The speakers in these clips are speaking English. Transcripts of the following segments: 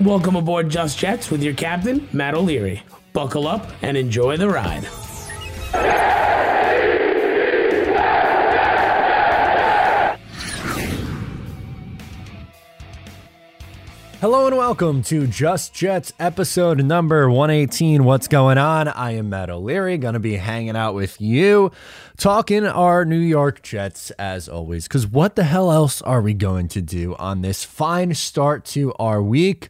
Welcome aboard Just Jets with your captain, Matt O'Leary. Buckle up and enjoy the ride. Hello and welcome to Just Jets episode number 118. What's going on? I am Matt O'Leary, going to be hanging out with you, talking our New York Jets as always. Because what the hell else are we going to do on this fine start to our week?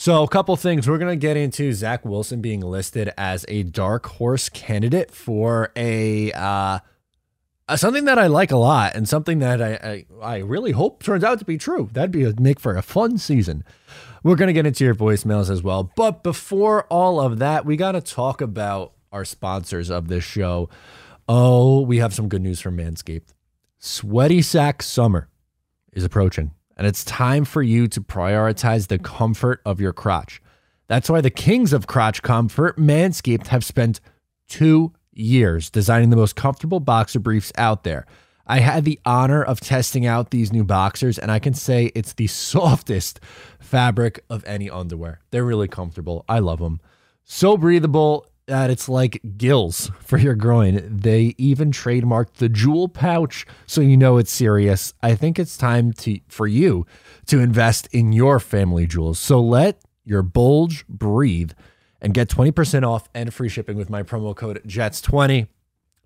So, a couple things. We're going to get into Zach Wilson being listed as a dark horse candidate for a. Uh, something that I like a lot and something that I, I, I really hope turns out to be true. That'd be a make for a fun season. We're going to get into your voicemails as well. But before all of that, we got to talk about our sponsors of this show. Oh, we have some good news from Manscaped. Sweaty sack summer is approaching, and it's time for you to prioritize the comfort of your crotch. That's why the kings of crotch comfort, Manscaped, have spent two years designing the most comfortable boxer briefs out there. I had the honor of testing out these new boxers, and I can say it's the softest fabric of any underwear. They're really comfortable. I love them. So breathable that it's like gills for your groin. They even trademarked the jewel pouch, so you know it's serious. I think it's time to for you to invest in your family jewels. So let your bulge breathe and get 20% off and free shipping with my promo code JETS20.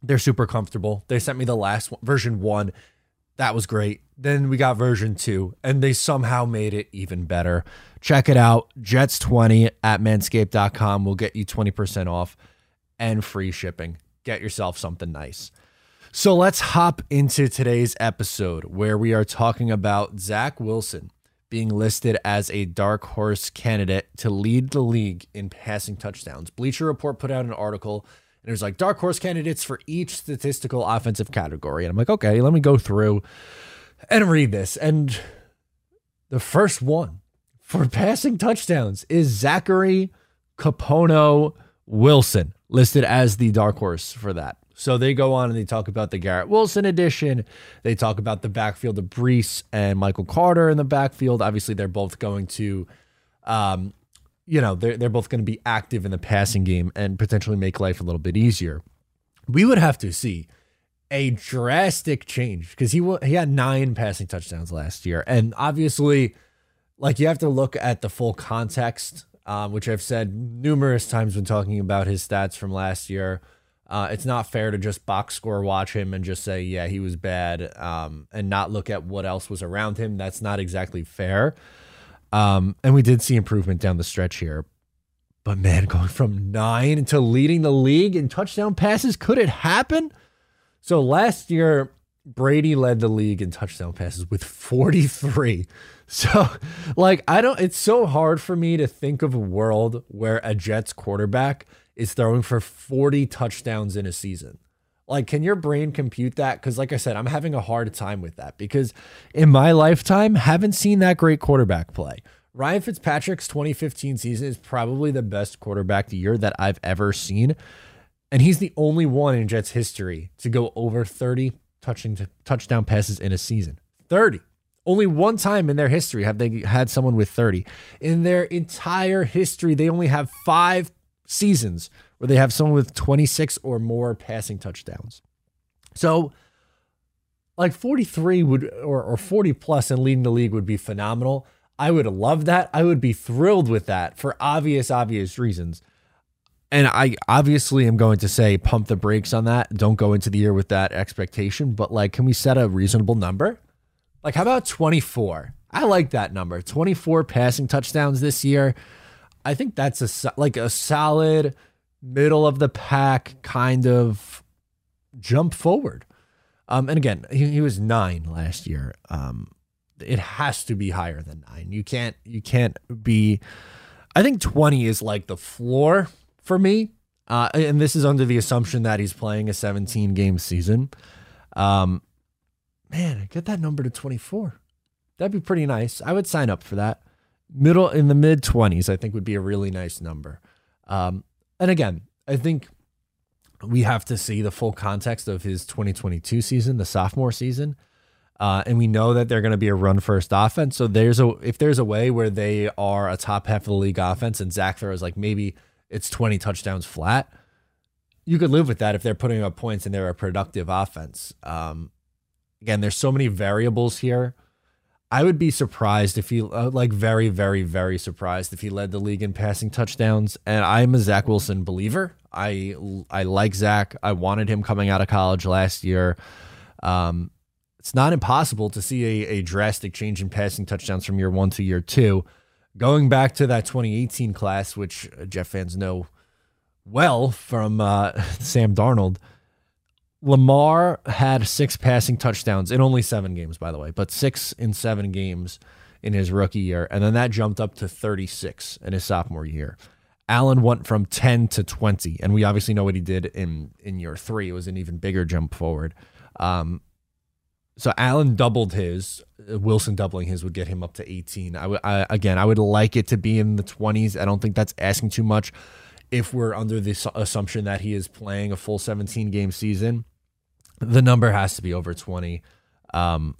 They're super comfortable. They sent me the last one, version one. That was great. Then we got version two, and they somehow made it even better. Check it out. Jets20 at manscaped.com will get you 20% off and free shipping. Get yourself something nice. So let's hop into today's episode where we are talking about Zach Wilson being listed as a dark horse candidate to lead the league in passing touchdowns. Bleacher Report put out an article and was like dark horse candidates for each statistical offensive category. And I'm like, okay, let me go through and read this. And the first one for passing touchdowns is Zachary Capono Wilson, listed as the dark horse for that. So they go on and they talk about the Garrett Wilson edition. They talk about the backfield of Breece and Michael Carter in the backfield. Obviously, they're both going to, um, you know, they're, they're both going to be active in the passing game and potentially make life a little bit easier. We would have to see a drastic change because he he had nine passing touchdowns last year, and obviously, like you have to look at the full context, um, which I've said numerous times when talking about his stats from last year. Uh, it's not fair to just box score watch him and just say, yeah, he was bad, um, and not look at what else was around him. That's not exactly fair. Um, and we did see improvement down the stretch here. But man, going from nine to leading the league in touchdown passes, could it happen? So last year, Brady led the league in touchdown passes with 43. So, like, I don't, it's so hard for me to think of a world where a Jets quarterback is throwing for 40 touchdowns in a season. Like, can your brain compute that? Because, like I said, I'm having a hard time with that because in my lifetime, haven't seen that great quarterback play. Ryan Fitzpatrick's 2015 season is probably the best quarterback year that I've ever seen. And he's the only one in Jets history to go over 30 touching touchdown passes in a season. 30. Only one time in their history have they had someone with 30. In their entire history, they only have five seasons where they have someone with 26 or more passing touchdowns. So, like 43 would or, or 40 plus and leading the league would be phenomenal. I would love that. I would be thrilled with that for obvious, obvious reasons. And I obviously am going to say pump the brakes on that. Don't go into the year with that expectation. But like, can we set a reasonable number? Like, how about 24? I like that number. 24 passing touchdowns this year. I think that's a like a solid middle of the pack kind of jump forward. Um, and again, he, he was nine last year. Um, it has to be higher than nine. You can't you can't be. I think twenty is like the floor for me. Uh, and this is under the assumption that he's playing a 17 game season. Um, man, get that number to 24. That'd be pretty nice. I would sign up for that middle in the mid 20s i think would be a really nice number um, and again i think we have to see the full context of his 2022 season the sophomore season Uh, and we know that they're going to be a run first offense. So there's a if there's a way where they are a top half of the league offense and Zach throws like maybe it's 20 touchdowns flat, you could live with that if they're putting up points and they're a productive offense. Um, again, there's so many variables here. I would be surprised if he, uh, like, very, very, very surprised if he led the league in passing touchdowns. And I'm a Zach Wilson believer. I I like Zach. I wanted him coming out of college last year. Um, it's not impossible to see a, a drastic change in passing touchdowns from year one to year two. Going back to that 2018 class, which Jets fans know well from uh, Sam Darnold, Lamar had six passing touchdowns in only seven games, by the way, but six in seven games in his rookie year. And then that jumped up to 36 in his sophomore year. Allen went from 10 to 20. And we obviously know what he did in, in year three. It was an even bigger jump forward. Um, so Allen doubled his. Wilson doubling his would get him up to 18. I, I again, I would like it to be in the 20s. I don't think that's asking too much. If we're under the assumption that he is playing a full 17 game season, the number has to be over 20. Um,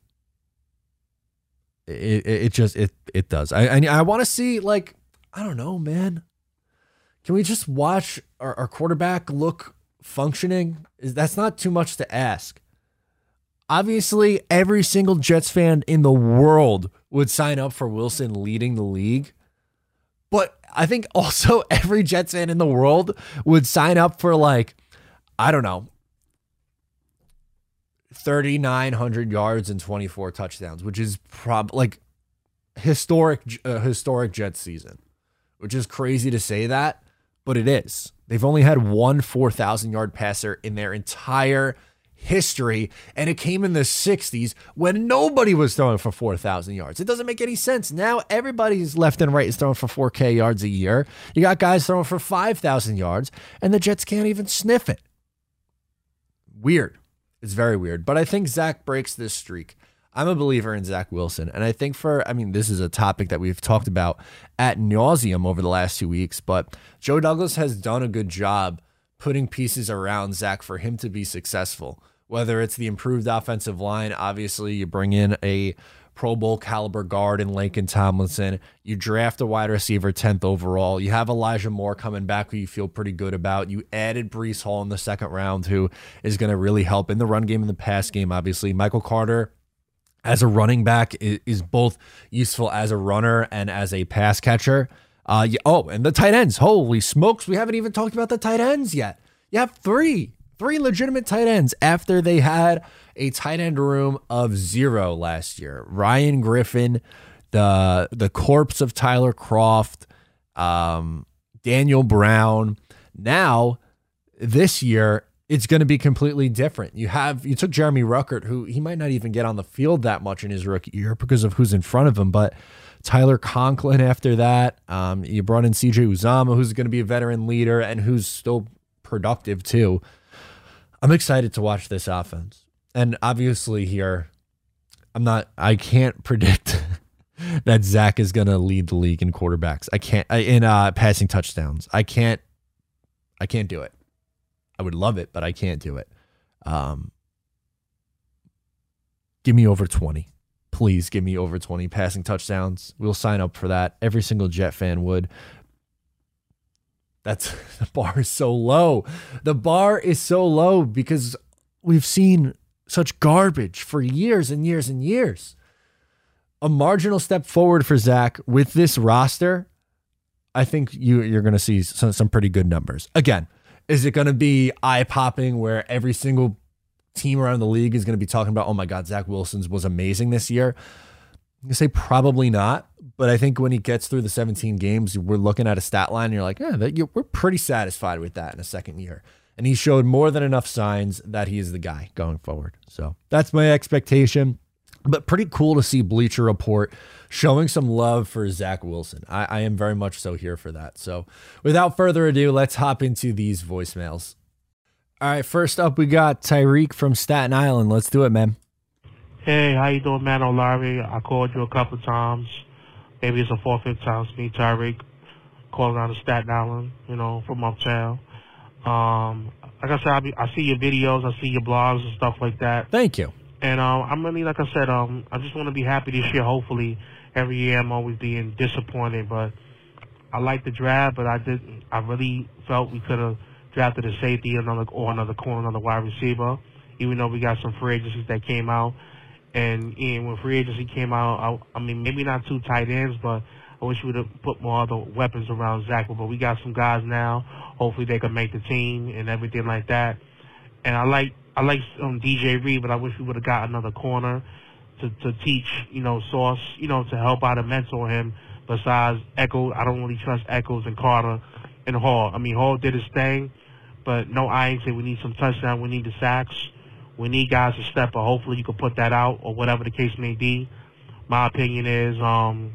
it, it, just it it does. I I, I want to see like I don't know, man. Can we just watch our, our quarterback look functioning? Is that's not too much to ask obviously every single Jets fan in the world would sign up for Wilson leading the league. But I think also every Jets fan in the world would sign up for like, I don't know, 3,900 yards and 24 touchdowns, which is prob like historic, uh, historic Jets season, which is crazy to say that, but it is. They've only had one 4,000 yard passer in their entire history, and it came in the 60s when nobody was throwing for 4,000 yards. It doesn't make any sense. Now everybody's left and right is throwing for 4K yards a year. You got guys throwing for 5,000 yards, and the Jets can't even sniff it. Weird. It's very weird. But I think Zach breaks this streak. I'm a believer in Zach Wilson. And I think for, I mean, this is a topic that we've talked about at nauseum over the last two weeks, but Joe Douglas has done a good job putting pieces around Zach for him to be successful whether it's the improved offensive line. Obviously, you bring in a Pro Bowl caliber guard in Laken Tomlinson. You draft a wide receiver 10th overall. You have Elijah Moore coming back who you feel pretty good about. You added Breece Hall in the second round, who is going to really help in the run game and the pass game, obviously. Michael Carter as a running back is, both useful as a runner and as a pass catcher. Uh, oh, and the tight ends. Holy smokes, we haven't even talked about the tight ends yet. You have three three legitimate tight ends after they had a tight end room of zero last year. Ryan Griffin, the the corpse of Tyler Kroft, um, Daniel Brown. Now, this year, it's going to be completely different. You have you took Jeremy Ruckert, who he might not even get on the field that much in his rookie year because of who's in front of him, but Tyler Conklin after that. Um, you brought in CJ Uzomah, who's going to be a veteran leader and who's still productive too. I'm excited to watch this offense. And obviously, here, I'm not, I can't predict that Zach is going to lead the league in quarterbacks. I can't, in uh, passing touchdowns. I can't, I can't do it. I would love it, but I can't do it. Um, give me over 20. Please give me over 20 passing touchdowns. We'll sign up for that. Every single Jet fan would. That's the bar is so low. The bar is so low because we've seen such garbage for years and years and years. A marginal step forward for Zach with this roster, I think you you're going to see some, some pretty good numbers. Again, is it going to be eye popping where every single team around the league is going to be talking about, oh my God, Zach Wilson's was amazing this year? I'm going to say probably not, but I think when he gets through the 17 games, we're looking at a stat line and you're like, yeah, that, we're pretty satisfied with that in a second year. And he showed more than enough signs that he is the guy going forward. So that's my expectation. But pretty cool to see Bleacher Report showing some love for Zach Wilson. I, I am very much so here for that. So without further ado, let's hop into these voicemails. All right, first up, we got Tyreek from Staten Island. Let's do it, man. Hey, how you doing, man? O'Larry? I called you a couple times. Maybe it's a fourth, fifth time. It's me, Tyreek, calling out of Staten Island, you know, from uptown. Um, like I said, I, be, I see your videos, I see your blogs and stuff like that. Thank you. And um, I'm really, like I said, um, I just want to be happy this year. Hopefully, every year I'm always being disappointed, but I like the draft, but I didn't. I really felt we could have drafted a safety, another or another corner, another wide receiver. Even though we got some free agencies that came out, and, and when free agency came out, I, I mean maybe not two tight ends, but I wish we would have put more other weapons around Zach. But we got some guys now. Hopefully they can make the team and everything like that. And I like I like um, DJ Reed, but I wish we would have got another corner to to teach you know Sauce you know to help out and mentor him. Besides Echo, I don't really trust Echols and Carter and Hall. I mean Hall did his thing, but no, I ain't say we need some touchdown. We need the sacks. We need guys to step up. Hopefully you can put that out or whatever the case may be. My opinion is um,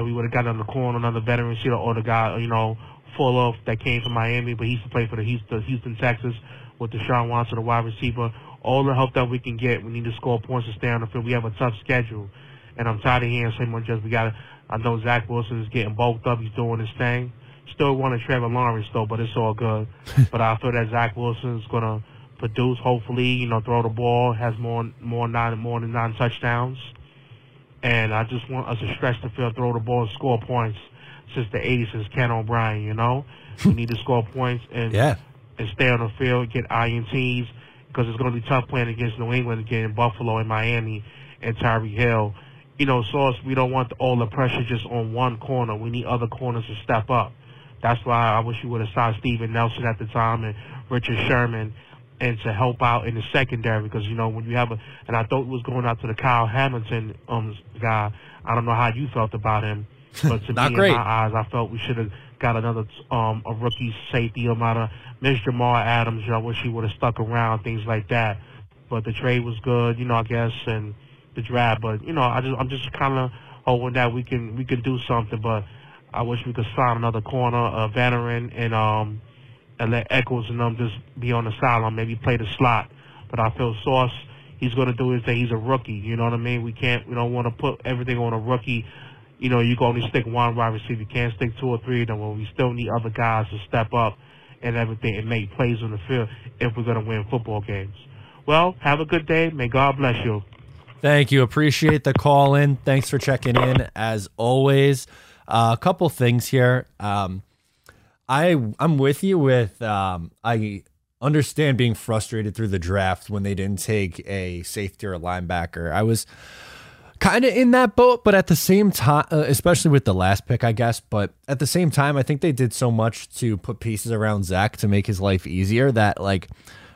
that we would have got on the corner another veteran shooter or the guy you know Fuller that came from Miami, but he used to play for the Houston, Houston Texas with Deshaun Watson, the wide receiver. All the help that we can get. We need to score points to stay on the field. We have a tough schedule. And I'm tired of hearing so much just we got to, I know Zach Wilson is getting bulked up. He's doing his thing. Still want to Trevor Lawrence, though, but it's all good. but I feel that Zach Wilson is going to produce, hopefully, you know, throw the ball, has more, more, nine, more than nine touchdowns. And I just want us to stretch the field, throw the ball, and score points since the 80s, since Ken O'Brien, you know? we need to score points and Yeah. and stay on the field, get INTs, because it's going to be tough playing against New England, again, Buffalo and Miami and Tyreek Hill. You know, Sauce, we don't want all the pressure just on one corner. We need other corners to step up. That's why I wish you would have signed Steven Nelson at the time and Richard Sherman and to help out in the secondary because, you know, when you have a, and I thought it was going out to the Kyle Hamilton um, guy. I don't know how you felt about him, but to Not me, great. in my eyes, I felt we should have got another um, a rookie safety. No matter Miss Jamal Adams, I wish he would have stuck around, things like that. But the trade was good, you know, I guess, and the draft. But you know, I just I'm just kind of hoping that we can we can do something. But I wish we could sign another corner, a veteran, and um and let Echols and them just be on the sideline, maybe play the slot. But I feel Sauce, he's going to do his thing. He's a rookie. You know what I mean? We can't, we don't want to put everything on a rookie. You know, you can only stick one wide receiver. You can't stick two or three of them. Well, we still need other guys to step up and everything and make plays on the field if we're going to win football games. Well, have a good day. May God bless you. Thank you. Appreciate the call in. Thanks for checking in as always. Uh, a couple things here. Um, I I'm with you with um, I understand being frustrated through the draft when they didn't take a safety or a linebacker. I was kind of in that boat, but at the same time, uh, especially with the last pick, I guess. But at the same time, I think they did so much to put pieces around Zach to make his life easier that like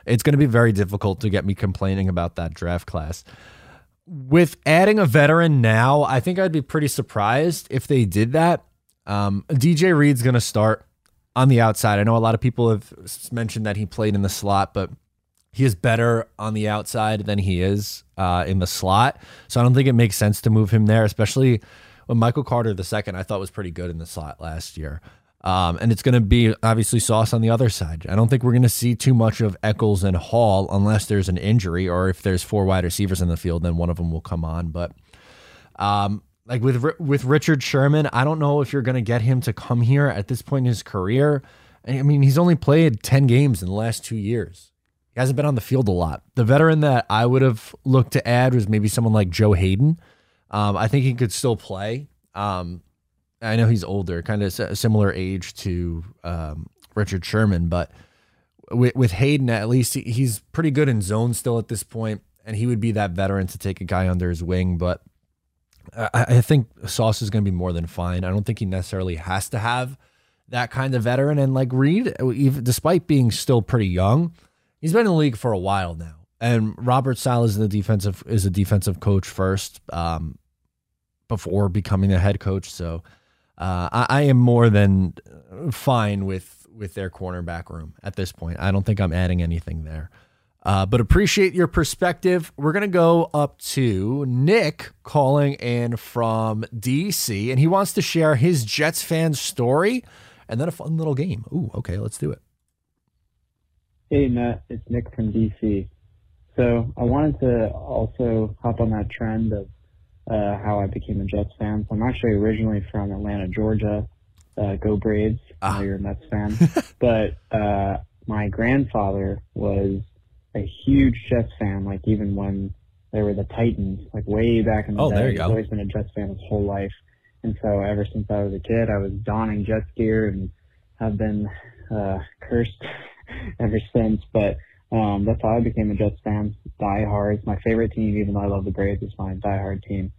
it's going to be very difficult to get me complaining about that draft class. With adding a veteran now, I think I'd be pretty surprised if they did that. Um, DJ Reed's going to start on the outside. I know a lot of people have mentioned that he played in the slot, but he is better on the outside than he is uh, in the slot. So I don't think it makes sense to move him there, especially when Michael Carter II I thought was pretty good in the slot last year. Um, and it's going to be obviously Sauce on the other side. I don't think we're going to see too much of Echols and Hall unless there's an injury or if there's four wide receivers in the field, then one of them will come on. But um, like with with Richard Sherman, I don't know if you're going to get him to come here at this point in his career. I mean, he's only played 10 games in the last two years. He hasn't been on the field a lot. The veteran that I would have looked to add was maybe someone like Joe Haden. Um, I think he could still play. Um, I know he's older, kind of s- similar age to um, Richard Sherman, but with, with Haden, at least he- he's pretty good in zone still at this point, and he would be that veteran to take a guy under his wing. But I, I think Sauce is going to be more than fine. I don't think he necessarily has to have that kind of veteran. And like Reed, even despite being still pretty young, he's been in the league for a while now. And Robert Saleh is the defensive is a defensive coach first, um, before becoming a head coach. So uh, I, I am more than fine with with their cornerback room at this point. I don't think I'm adding anything there. Uh, but appreciate your perspective. We're gonna go up to Nick calling in from DC, and he wants to share his Jets fan story and then a fun little game. Ooh, okay, let's do it. Hey, Matt, it's Nick from DC. So I wanted to also hop on that trend of uh, how I became a Jets fan. So I'm actually originally from Atlanta, Georgia. Uh, go Braves! I Ah. know you're a Mets fan, but uh, my grandfather was a huge Jets fan. Like even when they were the Titans, like way back in the Oh, day. there you go. always been a Jets fan his whole life. And so ever since I was a kid, I was donning Jets gear and have been uh, cursed ever since. But um, that's how I became a Jets fan. Die hard. It's my favorite team, even though I love the Braves. It's my die hard team.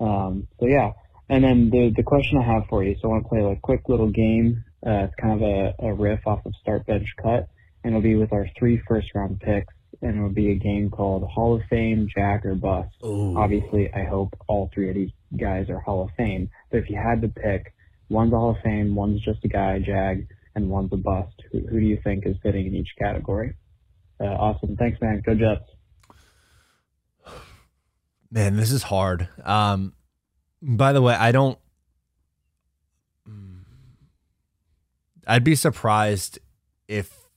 Um, so yeah. And then the the question I have for you. So I want to play a quick little game. Uh, it's kind of a, a riff off of Start Bench Cut, and it'll be with our three first round picks. And it'll be a game called Hall of Fame, Jag, or Bust. Ooh. Obviously, I hope all three of these guys are Hall of Fame. But if you had to pick, one's a Hall of Fame, one's just a guy, Jag, and one's a bust. Who, who do you think is fitting in each category? Uh, awesome. Thanks, man. Go Jets. Man, this is hard. Um, by the way, I don't. I'd be surprised if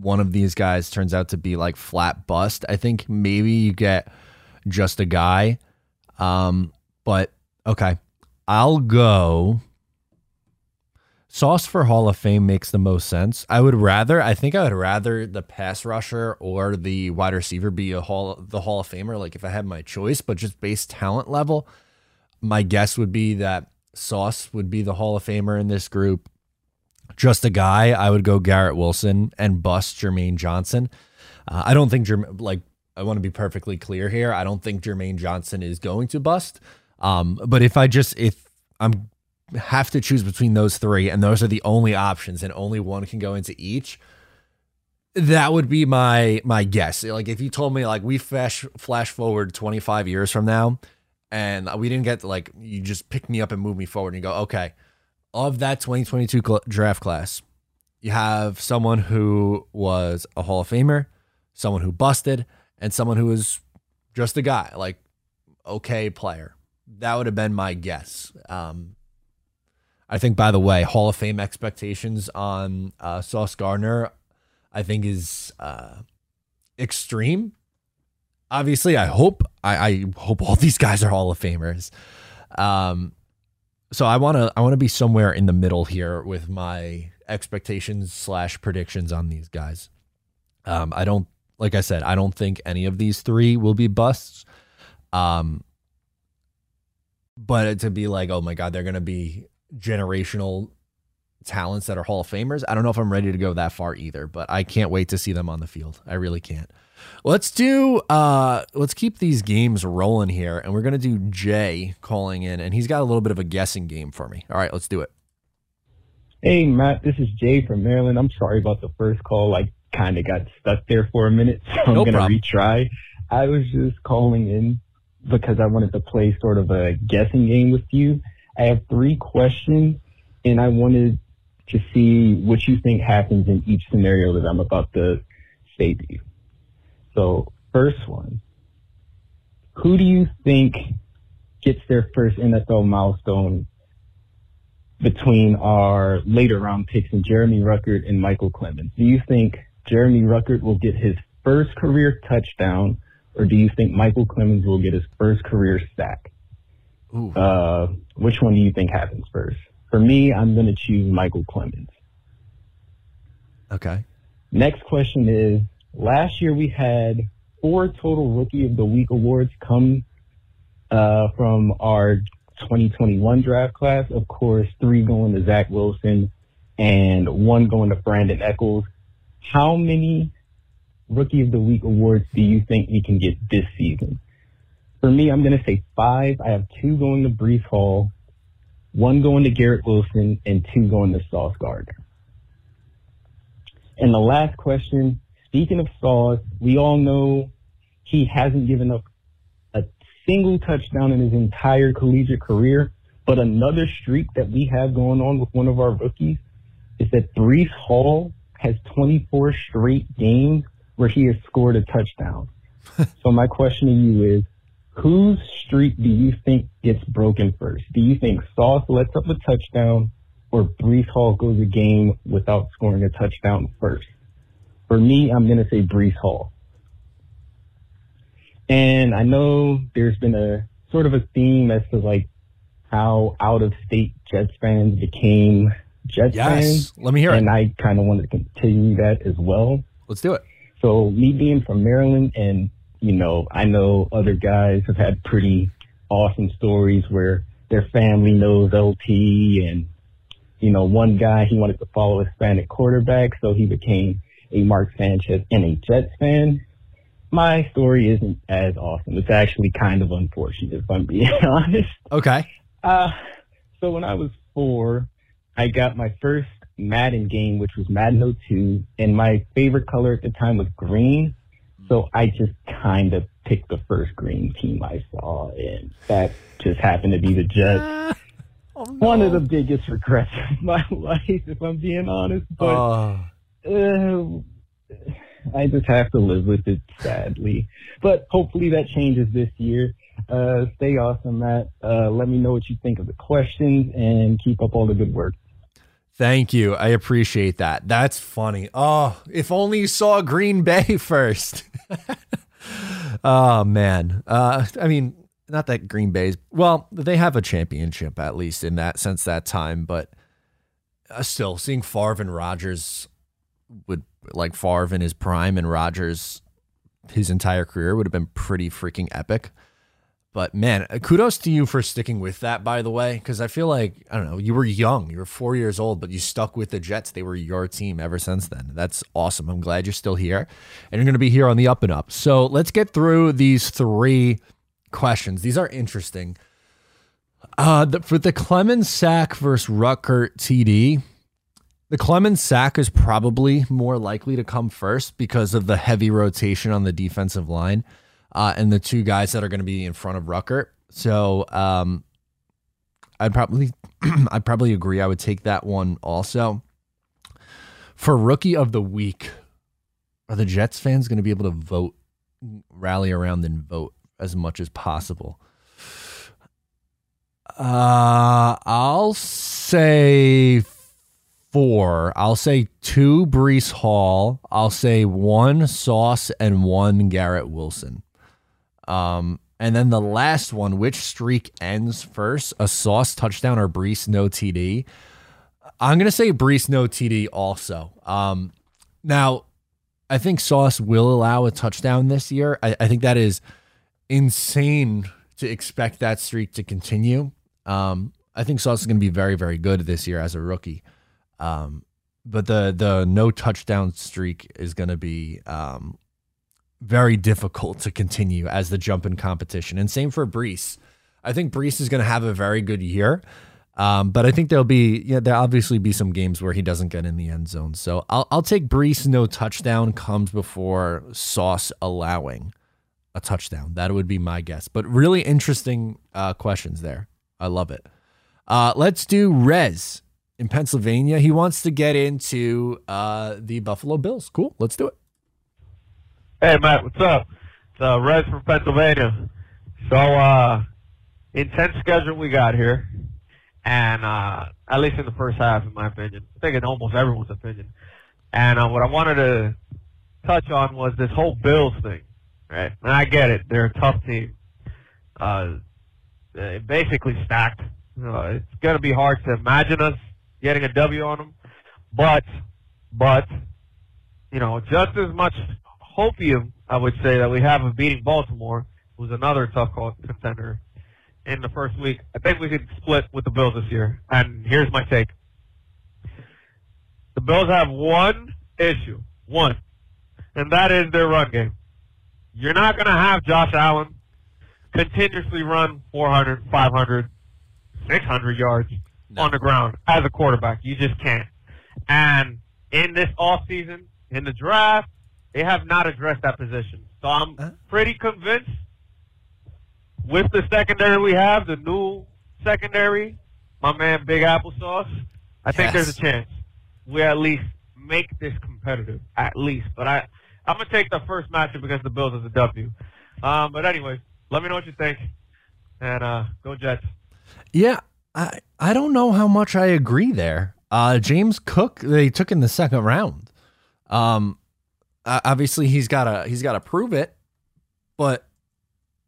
one of these guys turns out to be like flat bust. I think maybe you get just a guy. Um, but okay, I'll go. Sauce for Hall of Fame makes the most sense. I would rather, I think I would rather the pass rusher or the wide receiver be a Hall, the Hall of Famer. Like if I had my choice, but just based talent level, my guess would be that Sauce would be the Hall of Famer in this group. Just a guy, I would go Garrett Wilson and bust Jermaine Johnson. Uh, I don't think Jerm- like I want to be perfectly clear here. I don't think Jermaine Johnson is going to bust. Um, but if I just if I'm have to choose between those three, and those are the only options, and only one can go into each. That would be my my guess. Like if you told me like we flash flash forward 25 years from now, and we didn't get like you just pick me up and move me forward, and you go okay, of that 2022 cl- draft class, you have someone who was a Hall of Famer, someone who busted, and someone who was just a guy, like okay player. That would have been my guess. Um, I think, by the way, Hall of Fame expectations on uh, Sauce Gardner, I think is uh, extreme. Obviously, I hope I, I hope all these guys are Hall of Famers. Um, so I want to I want to be somewhere in the middle here with my expectations slash predictions on these guys. Um, I don't like I said I don't think any of these three will be busts. Um, but to be like, oh my god, they're gonna be generational talents that are Hall of Famers. I don't know if I'm ready to go that far either, but I can't wait to see them on the field. I really can't. Let's do uh let's keep these games rolling here and we're going to do Jay calling in and he's got a little bit of a guessing game for me. All right, let's do it. Hey, Matt, this is Jay from Maryland. I'm sorry about the first call. I kind of got stuck there for a minute, so I'm No going to retry. I was just calling in because I wanted to play sort of a guessing game with you. I have three questions, and I wanted to see what you think happens in each scenario that I'm about to say to you. So, first one, who do you think gets their first NFL milestone between our later round picks in Jeremy Ruckert and Michael Clemons. Do you think Jeremy Ruckert will get his first career touchdown, or do you think Michael Clemons will get his first career sack? Ooh. Uh, which one do you think happens first? For me, I'm going to choose Michael Clemons. Okay. Next question is last year we had four total rookie of the week awards come uh, from our 2021 draft class. Of course, three going to Zach Wilson and one going to Brandon Echols. How many rookie of the week awards do you think we can get this season? For me, I'm going to say five. I have two going to Breece Hall, one going to Garrett Wilson, and two going to Sauce Gardner. And the last question, speaking of Sauce, we all know he hasn't given up a single touchdown in his entire collegiate career. But another streak that we have going on with one of our rookies is that Breece Hall has 24 straight games where he has scored a touchdown. so my question to you is, whose streak do you think gets broken first? Do you think Sauce lets up a touchdown or Breece Hall goes a game without scoring a touchdown first? For me, I'm going to say Breece Hall. And I know there's been a sort of a theme as to like how out of state Jets fans became Jets fans. Yes. Let me hear it. And I kind of wanted to continue that as well. Let's do it. So me being from Maryland and you know, I know other guys have had pretty awesome stories where their family knows LT and, you know, one guy, he wanted to follow Hispanic quarterback, so he became a Mark Sanchez and a Jets fan. My story isn't as awesome. It's actually kind of unfortunate, if I'm being honest. Okay. Uh, so when I was four, I got my first Madden game, which was Madden 02, and my favorite color at the time was green. So I just kind of picked the first green team I saw, and that just happened to be the Jets. Oh, One of the biggest regrets of my life, if I'm being honest. But Oh. Uh, I just have to live with it, sadly. But hopefully that changes this year. Uh, stay awesome, Matt. Uh, let me know what you think of the questions and keep up all the good work. Thank you. I appreciate that. That's funny. Oh, if only you saw Green Bay first. oh man. Uh I mean, not that Green Bay's well, they have a championship at least in that since that time, but uh, still seeing Favre and Rodgers would like Favre in his prime and Rodgers his entire career would have been pretty freaking epic. But man, uh, kudos to you for sticking with that, by the way, because I feel like, I don't know, you were young, you were four years old, but you stuck with the Jets. They were your team ever since then. That's awesome. I'm glad you're still here and you're going to be here on the up and up. So let's get through these three questions. These are interesting. Uh, the, for the Clemons sack versus Ruckert TD, the Clemons sack is probably more likely to come first because of the heavy rotation on the defensive line uh, and the two guys that are going to be in front of Ruckert. So um, I'd probably I'd probably agree. I would take that one also. For rookie of the week, are the Jets fans going to be able to vote, rally around and vote as much as possible? Uh, I'll say four. I'll say two Breece Hall. I'll say one Sauce and one Garrett Wilson. Um, and then the last one, which streak ends first? A Sauce touchdown or Breece no TD? I'm gonna say Breece no TD also. Um, now, I think Sauce will allow a touchdown this year. I, I think that is insane to expect that streak to continue. Um, I think Sauce is going to be very, very good this year as a rookie. Um, but the the no touchdown streak is going to be um, very difficult to continue as the jump in competition. And same for Breece. I think Breece is going to have a very good year. Um, but I think there'll be yeah, there'll obviously be some games where he doesn't get in the end zone. So I'll I'll take Breece no touchdown comes before Sauce allowing a touchdown. That would be my guess. But really interesting uh, questions there. I love it. Uh, let's do Rez in Pennsylvania. He wants to get into uh, the Buffalo Bills. Cool. Let's do it. Hey Matt, what's up? It's uh, Rez from Pennsylvania. So uh, intense schedule we got here, and uh, at least in the first half, in my opinion, I think in almost everyone's opinion. And uh, what I wanted to touch on was this whole Bills thing, right? And I get it; they're a tough team. Uh, basically stacked. It's gonna be hard to imagine us getting a W on them, but but you know, just as much hopium, I would say, that we have of beating Baltimore, who's another tough call contender in the first week. I think we could split with the Bills this year. And here's my take. The Bills have one issue, one, and that is their run game. You're not going to have Josh Allen continuously run 400, 500, 600 yards on the ground as a quarterback. You just can't. And in this offseason, in the draft, they have not addressed that position. So I'm Huh? pretty convinced with the secondary we have, the new secondary, my man Big Applesauce, I think there's a chance we at least make this competitive, at least. But I, I'm gonna take the first matchup against the Bills as a W. Um, but anyway, let me know what you think, and uh, go Jets. Yeah, I I don't know how much I agree there. Uh, James Cook they took in the second round. Um, obviously he's got to he's got to prove it, but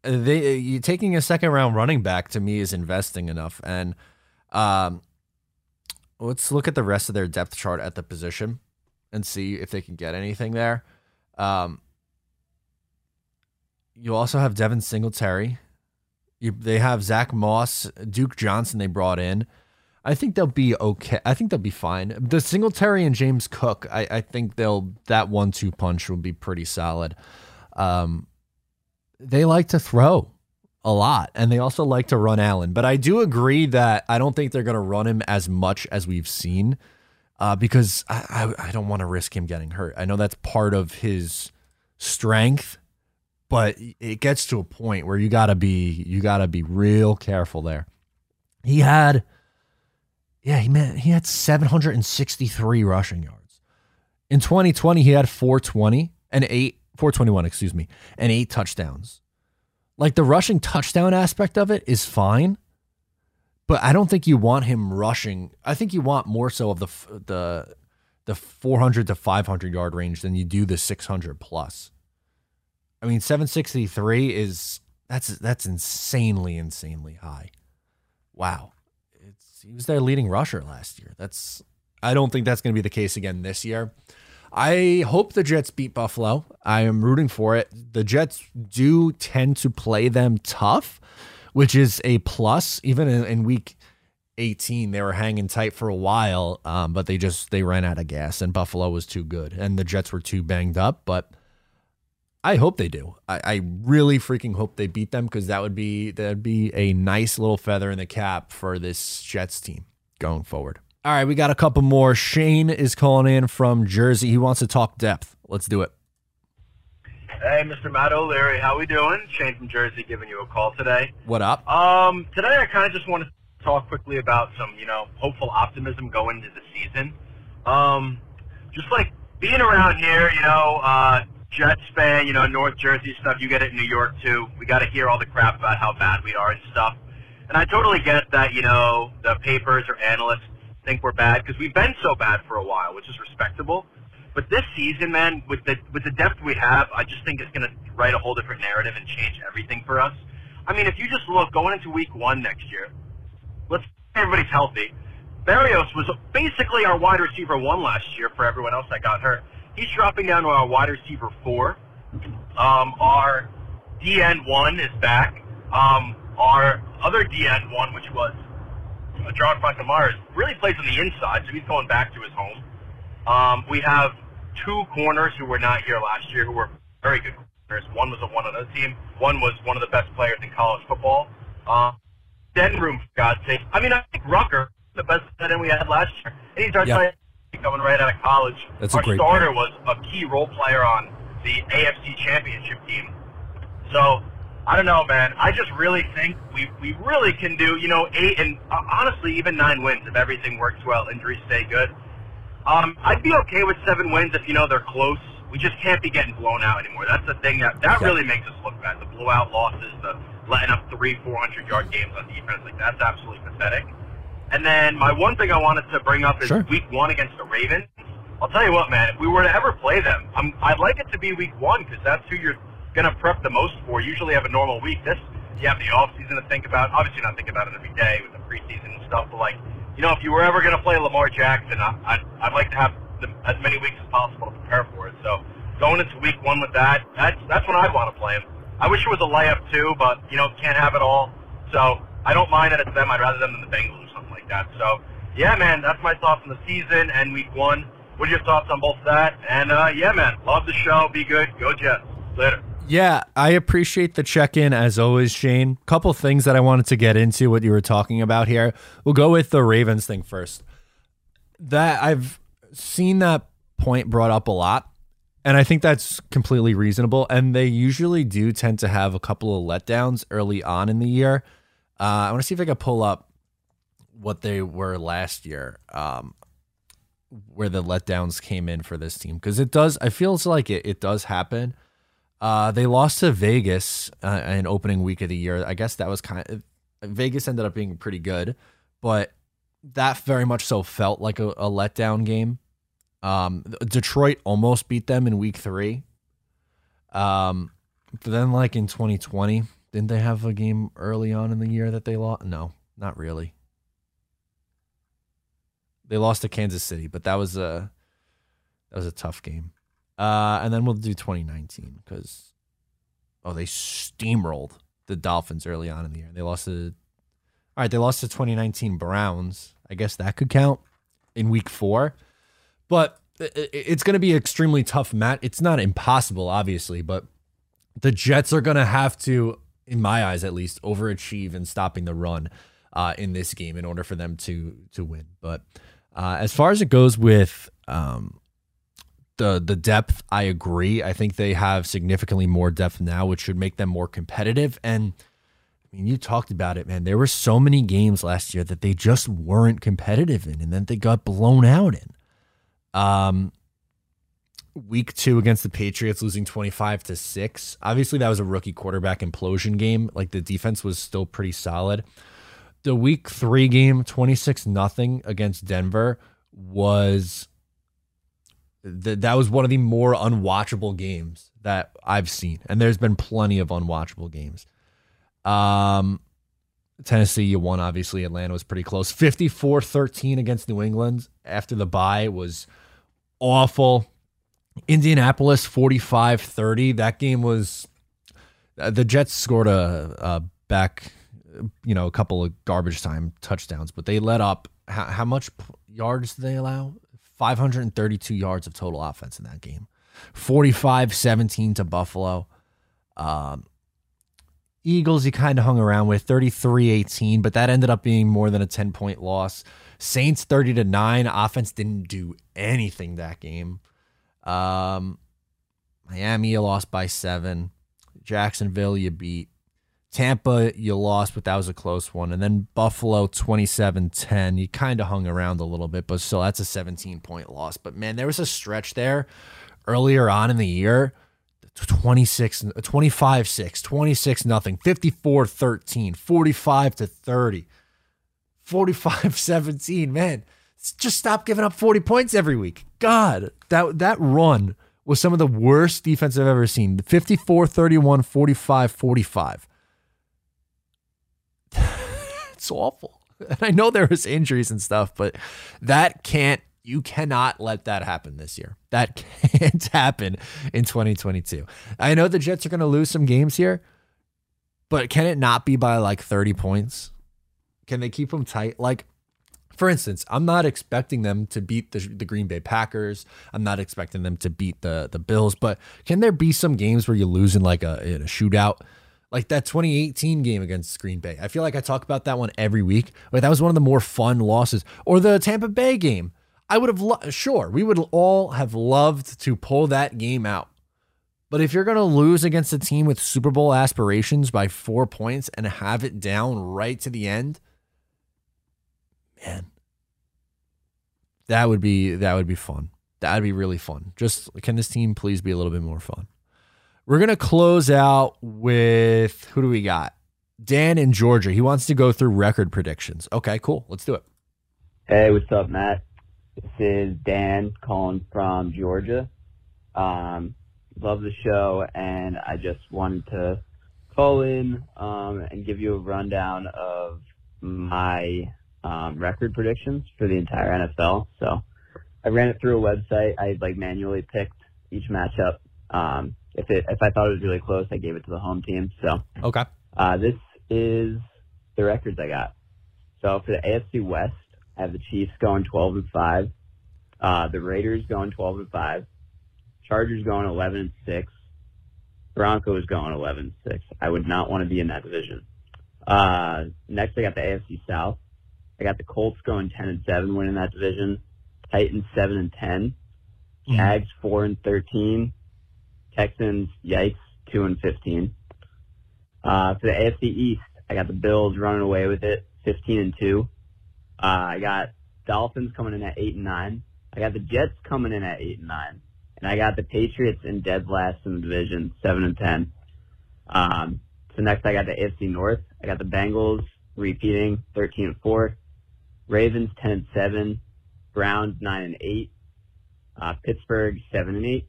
they you taking a second round running back to me is investing enough. And um, let's look at the rest of their depth chart at the position and see if they can get anything there. Um, you also have Devin Singletary. You, they have Zack Moss, Duke Johnson. They brought in. I think they'll be okay. I think they'll be fine. The Singletary and James Cook. I, I think they'll that one-two punch will be pretty solid. Um, they like to throw a lot, and they also like to run Allen. But I do agree that I don't think they're going to run him as much as we've seen, uh, because I, I, I don't want to risk him getting hurt. I know that's part of his strength, but it gets to a point where you gotta be you gotta be real careful there. He had, yeah, he man, he had 763 rushing yards. In 2020, he had 420 and eight 421, excuse me, and eight touchdowns. Like the rushing touchdown aspect of it is fine, but I don't think you want him rushing. I think you want more so of the the the 400 to 500 yard range than you do the 600 plus. I mean, 763 is that's that's insanely insanely high. Wow. It's he was their leading rusher last year. That's I don't think that's going to be the case again this year. I hope the Jets beat Buffalo. I am rooting for it. The Jets do tend to play them tough, which is a plus. Even in, in week 18, they were hanging tight for a while, um, but they just they ran out of gas, and Buffalo was too good, and the Jets were too banged up. But I hope they do. I, I really freaking hope they beat them because that would be that'd be a nice little feather in the cap for this Jets team going forward. All right, we got a couple more. Shane is calling in from Jersey. He wants to talk depth. Let's do it. Hey, Mr. Matt O'Leary, how we doing? Shane from Jersey giving you a call today. What up? Um, today I kind of just want to talk quickly about some, you know, hopeful optimism going into the season. Um, just like being around here, you know, uh, Jets fan, you know, North Jersey stuff. You get it in New York too. We got to hear all the crap about how bad we are and stuff. And I totally get that, you know, the papers or analysts think we're bad because we've been so bad for a while, which is respectable. But this season, man, with the with the depth we have, I just think it's going to write a whole different narrative and change everything for us. I mean, if you just look going into Week One next year, let's everybody's healthy. Berrios was basically our wide receiver one last year for everyone else that got hurt. He's dropping down to our wide receiver four. Um, our DN one is back. Um, our other DN one, which was uh, John Myers, really plays on the inside, so he's going back to his home. Um, we have two corners who were not here last year, who were very good corners. One was a one on the team. One was one of the best players in college football. Um, den room, for God's sake. I mean, I think Ruckert, the best tight end we had last year, and he's our Yeah. tight end coming right out of college. That's a our great starter was a key role player on the AFC Championship team. So I don't know, man. I just really think we we really can do, you know, eight and uh, honestly even nine wins if everything works well, injuries stay good. Um, I'd be okay with seven wins if you know they're close. We just can't be getting blown out anymore. That's the thing that that Yeah. really makes us look bad. The blowout losses, the letting up three, four hundred yard games on defense, like that's absolutely pathetic. And then my one thing I wanted to bring up is Sure. week one against the Ravens. I'll tell you what, man. If we were to ever play them, I'm, I'd like it to be week one because that's who you're gonna prep the most for. Usually have a normal week. This you have the off season to think about. Obviously, not think about it every day with the preseason and stuff. But like, you know, if you were ever gonna play Lamar Jackson, I, I'd, I'd like to have the, as many weeks as possible to prepare for it. So going into week one with that, that's that's when I'd want to play him. I wish it was a layup too, but you know, can't have it all. So I don't mind that it's them. I'd rather them than the Bengals like that. So yeah, man, that's my thoughts on the season and week one. What are your thoughts on both that? And uh, yeah, man, love the show. Be good. Go Jets. Later. Yeah, I appreciate the check in as always, Shane. Couple things that I wanted to get into what you were talking about here. We'll go with the Ravens thing first. That I've seen that point brought up a lot, and I think that's completely reasonable. And they usually do tend to have a couple of letdowns early on in the year. Uh, I want to see if I can pull up what they were last year, um, where the letdowns came in for this team because it does. I feels like it it does happen. Uh, they lost to Vegas uh, in opening week of the year. I guess that was kind of Vegas ended up being pretty good, but that very much so felt like a, a letdown game. Um, Detroit almost beat them in week three. Um, but then like in 2020, didn't they have a game early on in the year that they lost? No, not really. They lost to Kansas City, but that was a that was a tough game. Uh, and then we'll do 2019 because oh, they steamrolled the Dolphins early on in the year. They lost to, all right, they lost to 2019 Browns. I guess that could count in week four. But it's going to be extremely tough, Matt. It's not impossible, obviously, but the Jets are going to have to, in my eyes at least, overachieve in stopping the run uh, in this game in order for them to to win. But uh, as far as it goes with um, the the depth, I agree. I think they have significantly more depth now, which should make them more competitive. And I mean, you talked about it, man. There were so many games last year that they just weren't competitive in, and then they got blown out in. Um, week two against the Patriots, losing twenty five to six. Obviously, that was a rookie quarterback implosion game. Like the defense was still pretty solid. The week three game, twenty six nothing against Denver, was that that was one of the more unwatchable games that I've seen, and there's been plenty of unwatchable games. Um, Tennessee, you won. Obviously, Atlanta was pretty close. 54 13 against New England after the bye was awful. Indianapolis 45 30. That game was. Uh, the Jets scored a, a, back, you know, a couple of garbage time touchdowns, but they let up. How, how much yards did they allow? 532 yards of total offense in that game. 45 17 to Buffalo. Um, Eagles, you kind of hung around with 33 18, but that ended up being more than a 10 point loss. Saints 30 to 9. Offense didn't do anything that game. Um, Miami, you lost by seven. Jacksonville, you beat. Tampa, you lost, but that was a close one. And then Buffalo, 27 10. You kind of hung around a little bit, but still, that's a 17 point loss. But man, there was a stretch there earlier on in the year 26 25 6 26 nothing 54 13 45 to 30 45 17 man just stop giving up 40 points every week god that that run was some of the worst defense I've ever seen 54 31 45 45 it's awful and I know there was injuries and stuff but that can't you cannot let that happen this year. That can't happen in 2022. I know the Jets are going to lose some games here, but can it not be by like 30 points? Can they keep them tight? Like, for instance, I'm not expecting them to beat the, the Green Bay Packers. I'm not expecting them to beat the the Bills, but can there be some games where you lose in like a, in a shootout? Like that 2018 game against Green Bay. I feel like I talk about that one every week. Like that was one of the more fun losses. Or the Tampa Bay game I would have, lo- sure, we would all have loved to pull that game out. But if you're going to lose against a team with Super Bowl aspirations by four points and have it down right to the end, man, that would be that would be fun. That'd be really fun. Just can this team please be a little bit more fun? We're gonna close out with who do we got? Dan in Georgia. He wants to go through record predictions. Okay, cool. Let's do it. Hey, what's up, Matt? This is Dan calling from Georgia. Um, love the show, and I just wanted to call in um, and give you a rundown of my um, record predictions for the entire NFL. So I ran it through a website. I like manually picked each matchup. Um, if it if I thought it was really close, I gave it to the home team. So okay, uh, this is the records I got. So for the AFC West, I have the Chiefs going 12 and 5. Uh, the Raiders going 12 and 5. Chargers going 11 and 6. Broncos going 11 and 6. I would not want to be in that division. Uh, next, I got the AFC South. I got the Colts going 10 and 7, winning that division. Titans 7 and 10. Mm-hmm. Jags 4 and 13. Texans, yikes, 2 and 15. Uh, for the AFC East, I got the Bills running away with it, 15 and 2. Uh, I got Dolphins coming in at eight and nine. I got the Jets coming in at eight and nine, and I got the Patriots in dead last in the division, seven and ten. Um, so next I got the AFC North. I got the Bengals repeating, thirteen and four. Ravens ten and seven. Browns nine and eight. Uh, Pittsburgh seven and eight.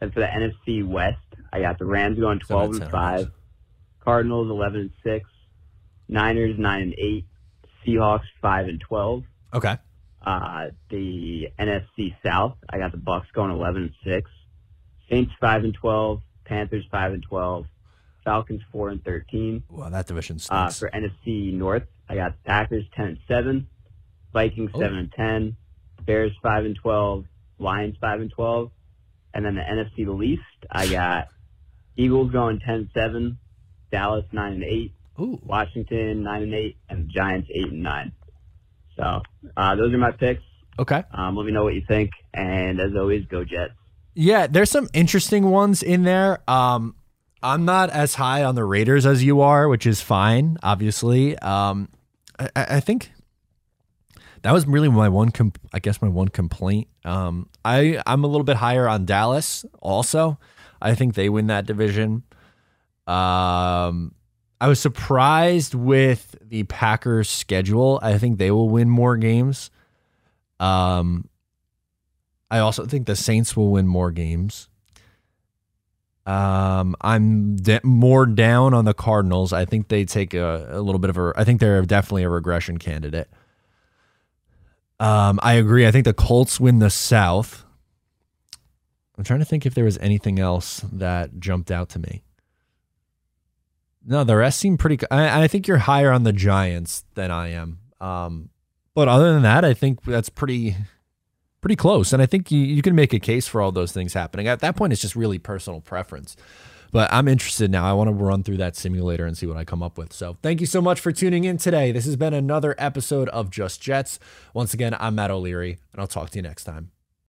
And for the NFC West, I got the Rams going twelve and five. Cardinals eleven and six. Niners nine and eight. Seahawks five and twelve. Okay. Uh, the NFC South, I got the Bucs going eleven and six. Saints five and twelve. Panthers five and twelve, Falcons four and thirteen. Wow, that division Uh, stinks. for NFC North, I got Packers ten and seven, Vikings Oh. seven and ten, Bears five and twelve, Lions five and twelve, and then the NFC the least, I got Eagles going 10-7, Dallas nine and eight, Ooh. Washington nine and eight, and Giants eight and nine. So uh, those are my picks. Okay. Um, let me know what you think, and as always, go Jets. Yeah, there's some interesting ones in there. Um, I'm not as high on the Raiders as you are, which is fine, obviously. Um, I I think that was really my one, com- I guess, my one complaint. Um, I I'm a little bit higher on Dallas. Also, I think they win that division. Um, I was surprised with the Packers' schedule. I think they will win more games. Um, I also think the Saints will win more games. Um, I'm de- more down on the Cardinals. I think they take a, a little bit of a. I think they're definitely a regression candidate. Um, I agree. I think the Colts win the South. I'm trying to think if there was anything else that jumped out to me. No, the rest seem pretty. I, I think you're higher on the Giants than I am. Um, but other than that, I think that's pretty pretty close. And I think you, you can make a case for all those things happening. At that point, it's just really personal preference. But I'm interested now. I want to run through that simulator and see what I come up with. So thank you so much for tuning in today. This has been another episode of Just Jets. Once again, I'm Matt O'Leary, and I'll talk to you next time.